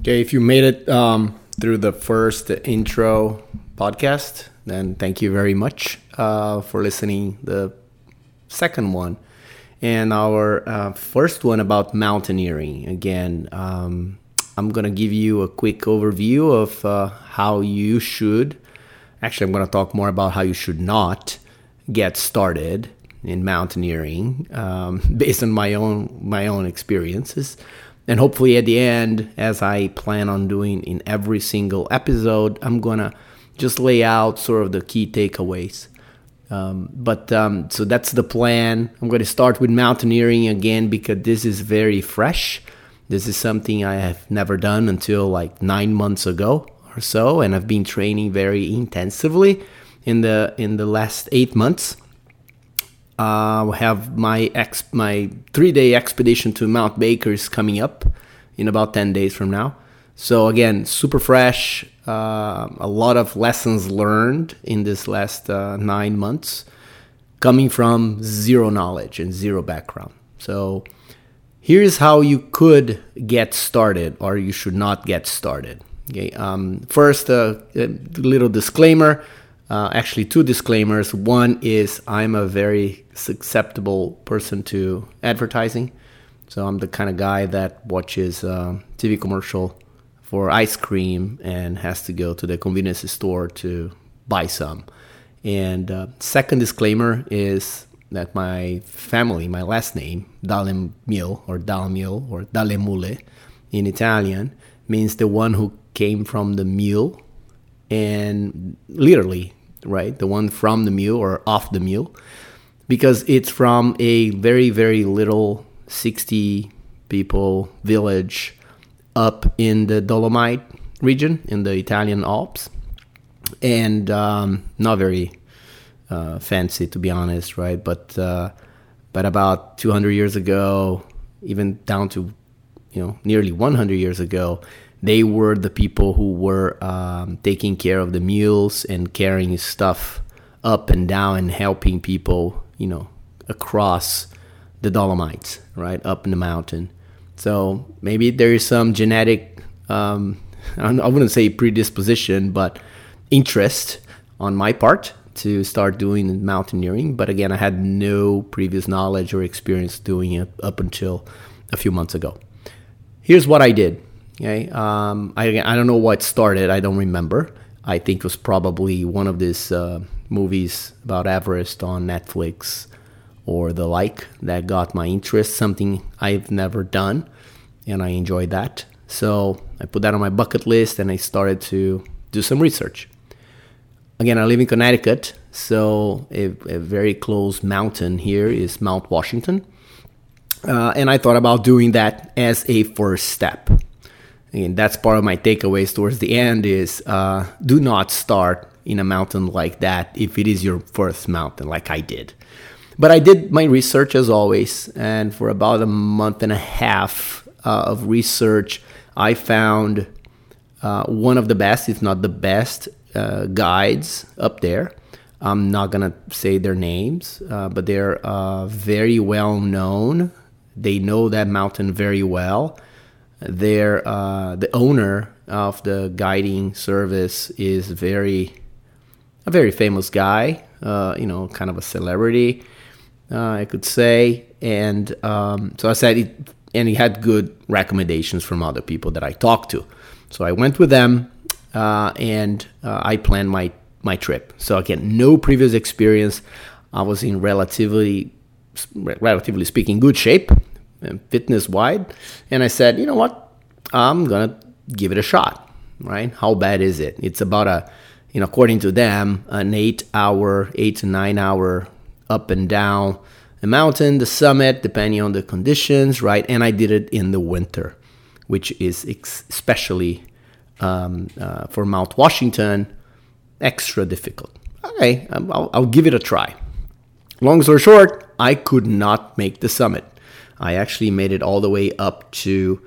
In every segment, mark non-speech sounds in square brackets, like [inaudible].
Okay, if you made it um, through the first intro podcast, then thank you very much uh, for listening. The second one and our uh, first one about mountaineering. Again, um, I'm gonna give you a quick overview of uh, how you should. Actually, I'm gonna talk more about how you should not get started in mountaineering um, [laughs] based on my own my own experiences and hopefully at the end as i plan on doing in every single episode i'm gonna just lay out sort of the key takeaways. Um, but um, so that's the plan. I'm to start with mountaineering again because this is very fresh. This is something i have never done until like nine months ago or so and i've been training very intensively in the in the last eight months uh, have my ex my three day expedition to Mount Baker is coming up in about ten days from now. So again, super fresh. Uh, a lot of lessons learned in this last uh, nine months, coming from zero knowledge and zero background. So here's how you could get started, or you should not get started. Okay. Um, first, uh, a little disclaimer uh, actually, two disclaimers. One is I'm a very susceptible person to advertising. So I'm the kind of guy that watches uh, TV commercial for ice cream and has to go to the convenience store to buy some. And uh, second disclaimer is that my family, my last name, Dalemil or Dalmil or Dalemule in Italian, means the one who came from the mule. And literally, right? The one from the mule or off the mule, because it's from a very, very little 60 people village up in the Dolomite region in the Italian Alps. And um, not very uh, fancy, to be honest, right? But uh, but about 200 years ago, even down to you know nearly 100 years ago, they were the people who were um, taking care of the mules and carrying stuff up and down and helping people, you know, across the Dolomites, right up in the mountain. So maybe there is some genetic, um, [laughs] I wouldn't say predisposition, but interest on my part to start doing mountaineering. But again, I had no previous knowledge or experience doing it up until a few months ago. Here's what I did Okay, um, I I don't know what started. I don't remember. I think it was probably one of these uh, movies about Everest on Netflix or the like that got my interest. Something I've never done, and I enjoyed that. So I put that on my bucket list, and I started to do some research. Again, I live in Connecticut, so a, a very close mountain here is Mount Washington. Uh, and I thought about doing that as a first step and that's part of my takeaways towards the end is uh, do not start in a mountain like that if it is your first mountain like i did. But i did my research as always and for about a month and a half uh, of research i found uh, one of the best if not the best uh, guides up there. I'm not gonna say their names uh, but they're uh, very well known. They know that mountain very well there uh, the owner of the guiding service is very a very famous guy uh, you know kind of a celebrity uh, i could say. And um, so i said it, and he had good recommendations from other people that i talked to. So i went with them uh, and uh, i planned my my trip. So again no previous experience. I was in relatively relatively speaking good shape fitness wide. And I said, you know what? I'm going to give it a shot, right? How bad is it? It's about a, you know, according to them, an eight hour, eight to nine hour up and down the mountain, the summit, depending on the conditions, right? And I did it in the winter, which is especially um, uh, for Mount Washington extra difficult. Okay, I'll, I'll give it a try. Long story short, I could not make the summit. I actually made it all the way up to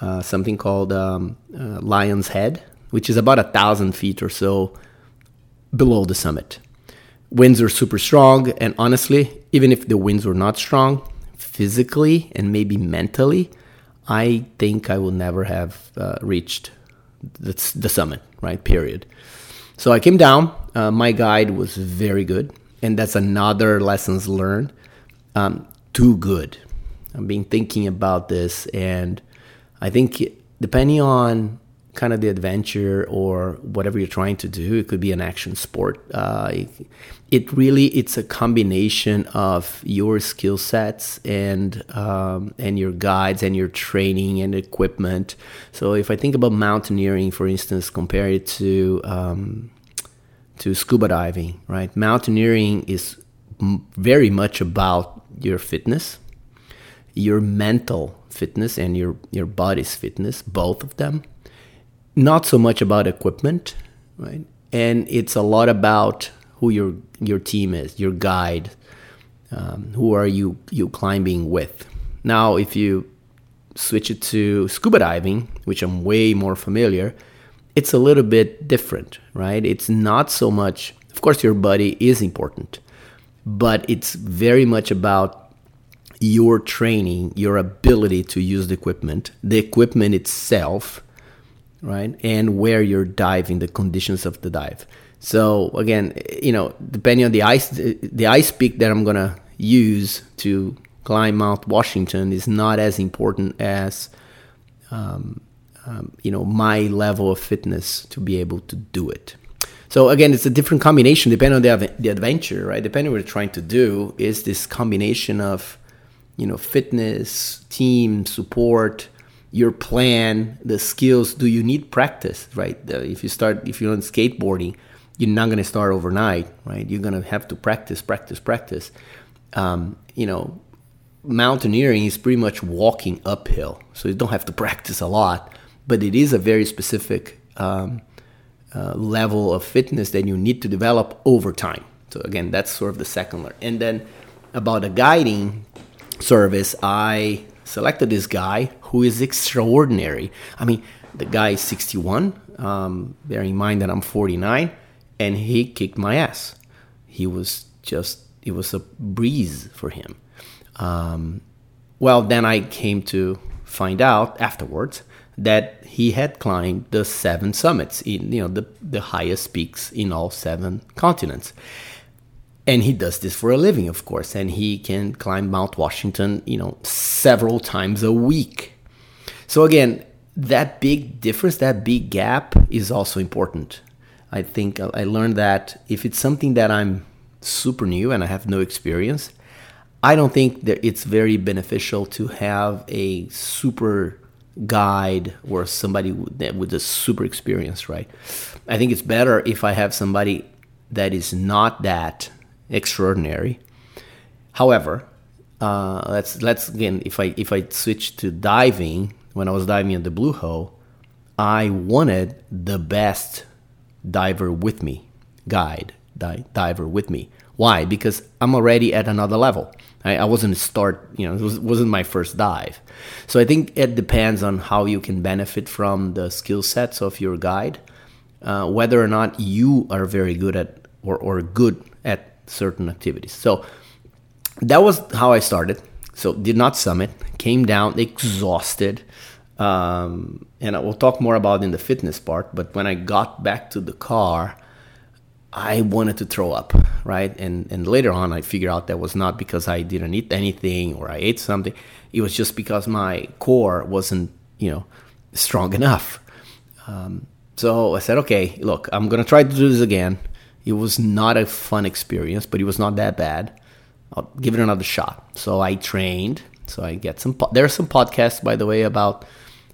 uh, something called um, uh, Lion's Head, which is about a thousand feet or so below the summit. Winds are super strong, and honestly, even if the winds were not strong, physically and maybe mentally, I think I will never have uh, reached the, the, summit, right? Period. So I came down. Uh, my guide was very good, and that's another lessons learned. Um, too good. I've been thinking about this, and I think depending on kind of the adventure or whatever you're trying to do, it could be an action sport. Uh, it, it, really it's a combination of your skill sets and um, and your guides and your training and equipment. So if I think about mountaineering, for instance, compare it to um, to scuba diving, right? Mountaineering is very much about your fitness your mental fitness and your, your body's fitness, both of them. Not so much about equipment, right? And it's a lot about who your your team is, your guide, um, who are you you climbing with. Now, if you switch it to scuba diving, which I'm way more familiar, it's a little bit different, right? It's not so much. Of course, your body is important, but it's very much about your training, your ability to use the equipment, the equipment itself, right? And where you're diving, the conditions of the dive. So again, you know, depending on the ice, the ice peak that I'm gonna use to climb Mount Washington is not as important as, um, um, you know, my level of fitness to be able to do it. So again, it's a different combination depending on the, the adventure, right? Depending on what you're trying to do, is this combination of you know fitness team support your plan the skills. Do you need practice right? If you start if you're on skateboarding you're not going to start overnight right? You're going to have to practice practice practice. Um, you know mountaineering is pretty much walking uphill so you don't have to [laughs] practice a lot but it is a very specific um, uh, level of fitness that you need to develop over time. So again that's sort of the second layer and then about the guiding service, I selected this guy who is extraordinary. I mean, the guy is 61, um, bearing in mind that I'm 49, and he kicked my ass. He was just, it was a breeze for him. Um, well, then I came to find out afterwards that he had climbed the seven summits in you know the, the highest peaks in all seven continents and he does this for a living of course and he can climb mount washington you know several times a week. So again that big difference that big gap is also important. I think i learned that if it's something that i'm super new and i have no experience i don't think that it's very beneficial to have a super guide or somebody with a super experience right? I think it's better if i have somebody that is not that extraordinary. However, uh, let's let's again if I if I switch to diving when I was diving in the blue hole, I wanted the best diver with me, guide di- diver with me. Why? Because I'm already at another level. I, I wasn't start, you know, it was, wasn't my first dive. So I think it depends on how you can benefit from the skill sets of your guide, uh, whether or not you are very good at or, or good certain activities. So that was how I started. So did not summit, came down exhausted. Um, and I will talk more about in the fitness part. But when I got back to the car, I wanted to throw up, right? And and later on, I figured out that was not because I didn't eat anything or I ate something. It was just because my core wasn't, you know, strong [laughs] enough. Um, so I said, okay, look, I'm gonna try to do this again. It was not a fun experience, but it was not that bad. I'll give it another shot. So I trained. So I get some. Po- there are some podcasts, by the way, about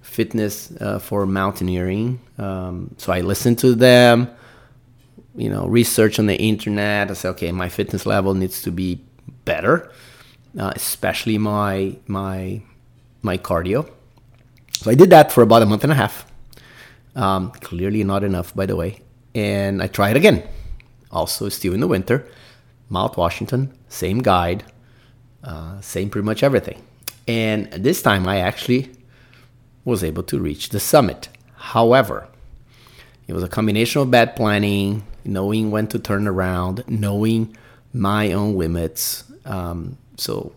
fitness uh, for mountaineering. Um, so I listened to them. You know, research on the internet. I said, okay, my fitness level needs to be better, uh, especially my my my cardio. So I did that for about a month and a half. Um, clearly not enough, by the way. And I tried again also still in the winter. Mount Washington, same guide, uh, same pretty much everything. And this time I actually was able to reach the summit. However, it was a combination of bad planning, knowing when to turn around, knowing my own limits. Um, so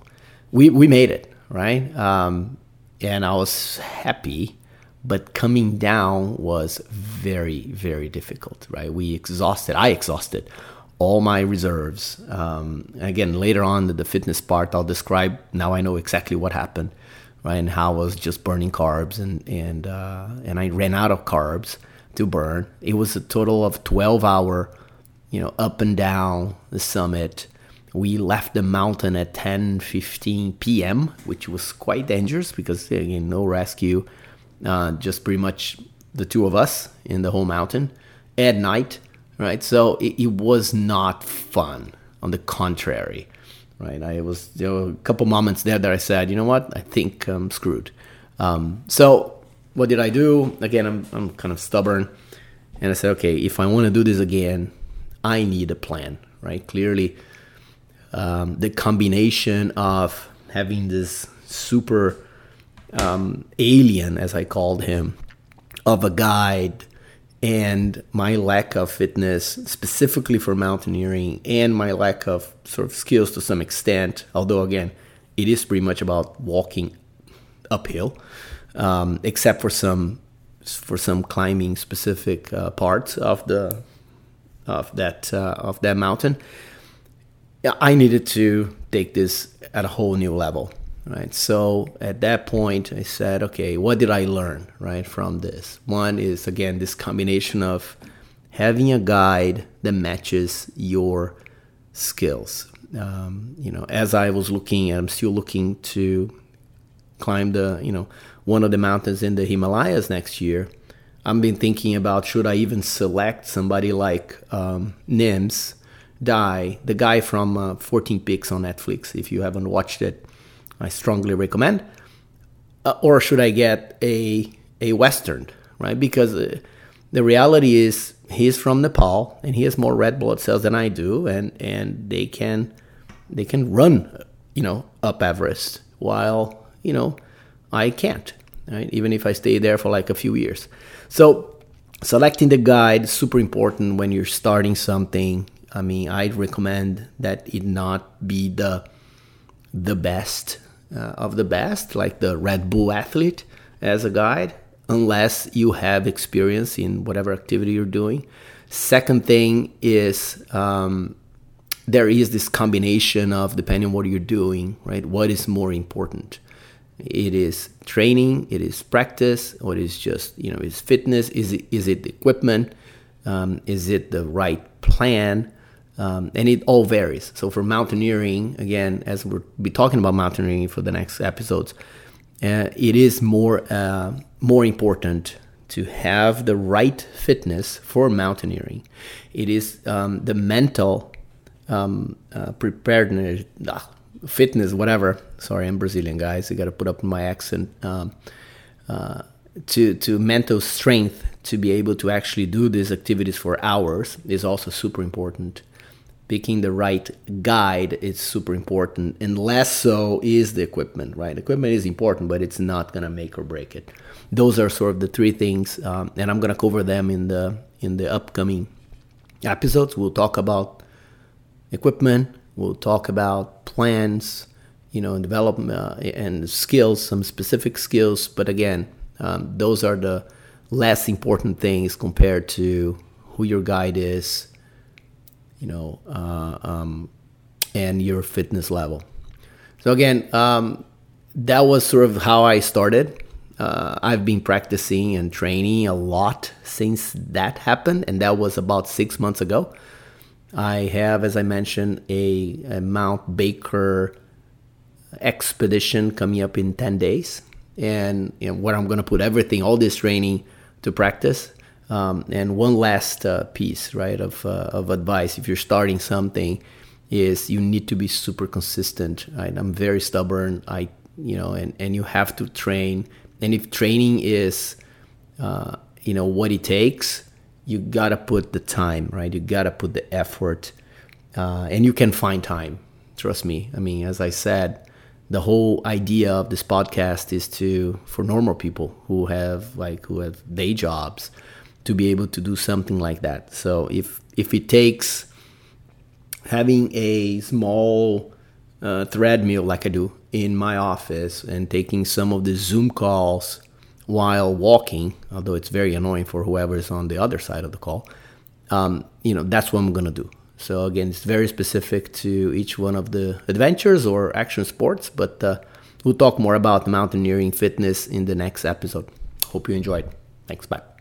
we, we made it, right? Um, and I was happy, but coming down was very, very difficult, right? We exhausted, I exhausted all my reserves. Um, again, later on, the, the fitness part, I'll describe. Now I know exactly what happened, right? And how I was just burning carbs, and and uh, and I ran out of carbs to burn. It was a total of 12 hour, you know, up and down the summit. We left the mountain at 10 15 p.m., which was quite dangerous because again, no rescue, uh, just pretty much the two of us in the whole mountain at night right? So it, it was not fun. On the contrary, right? I was you know, a couple moments there that I said, you know what? I think I'm screwed. Um, so what did I do? Again, I'm I'm kind of stubborn, and I said, okay, if I want to do this again, I need a plan, right? Clearly, um, the combination of having this super um, alien, as I called him, of a guide and my lack of fitness specifically for mountaineering and my lack of sort of skills to some extent although again it is pretty much about walking uphill um, except for some for some climbing specific uh, parts of the of that uh, of that mountain. I needed to take this at a whole new level right? So at that point, I said, okay, what did I learn, right, from this? One is, again, this combination of having a guide that matches your skills. Um, you know, as I was looking, I'm still looking to climb the, you know, one of the mountains in the Himalayas next year. I've been thinking about should I even select somebody like um, Nims die the guy from uh, 14 Peaks on Netflix. If you haven't watched it, I strongly recommend. Uh, or should I get a a Western, right? Because uh, the reality is he's from Nepal and he has more red blood cells than I do, and and they can they can run, you know, up Everest while you know I can't, right? Even if I stay there for like a few years. So selecting the guide super important when you're starting something. I mean, I'd recommend that it not be the the best of the best, like the Red Bull athlete, as a guide, unless you have experience in whatever activity you're doing. Second thing is um, there is this combination of depending on what you're doing, right? What is more important? It is training, it is practice, or it is just you know, is fitness? Is it is it equipment? Um, is it the right plan? Um, and it all varies. So for mountaineering, again, as we'll be talking about mountaineering for the next episodes, uh, it is more uh, more important to have the right fitness for mountaineering. It is um, the mental um, uh, preparedness, ah, fitness, whatever. Sorry, I'm Brazilian, guys. I got to put up my accent. Um, uh, to to mental strength to be able to actually do these activities for hours is also super important picking the right guide is super important and less so is the equipment right? Equipment is important but it's not going to make or break it. Those are sort of the three things um, and i'm going to cover them in the in the upcoming episodes. We'll talk about equipment we'll talk about plans you know and development uh, and skills some specific skills but again um, those are the less important things compared to who your guide is you know, uh, um, and your fitness level. So again, um, that was sort of how I started. Uh, I've been practicing and training a lot since that happened, and that was about six months ago. I have, as I mentioned, a, a Mount Baker expedition coming up in 10 days, and you know, where I'm going to put everything, all this training to practice. Um, and one last uh, piece, right, of, uh, of advice if you're starting something is you need to be super consistent. Right? I'm very stubborn. I, you know, and, and you have to train. And if training is, uh, you know, what it takes, you gotta put the time, right? You gotta put the effort, uh, and you can find time. Trust me. I mean, as I said, the whole idea of this podcast is to for normal people who have like who have day jobs to be able to do something like that. So if if it takes having a small uh, thread mill like I do in my office and taking some of the Zoom calls while walking, although it's very annoying for whoever is on the other side of the call, um, you know, that's what I'm gonna do. So again, it's very specific to each one of the adventures or action sports, but uh, we'll talk more about mountaineering fitness in the next episode. Hope you enjoyed. Thanks. Bye.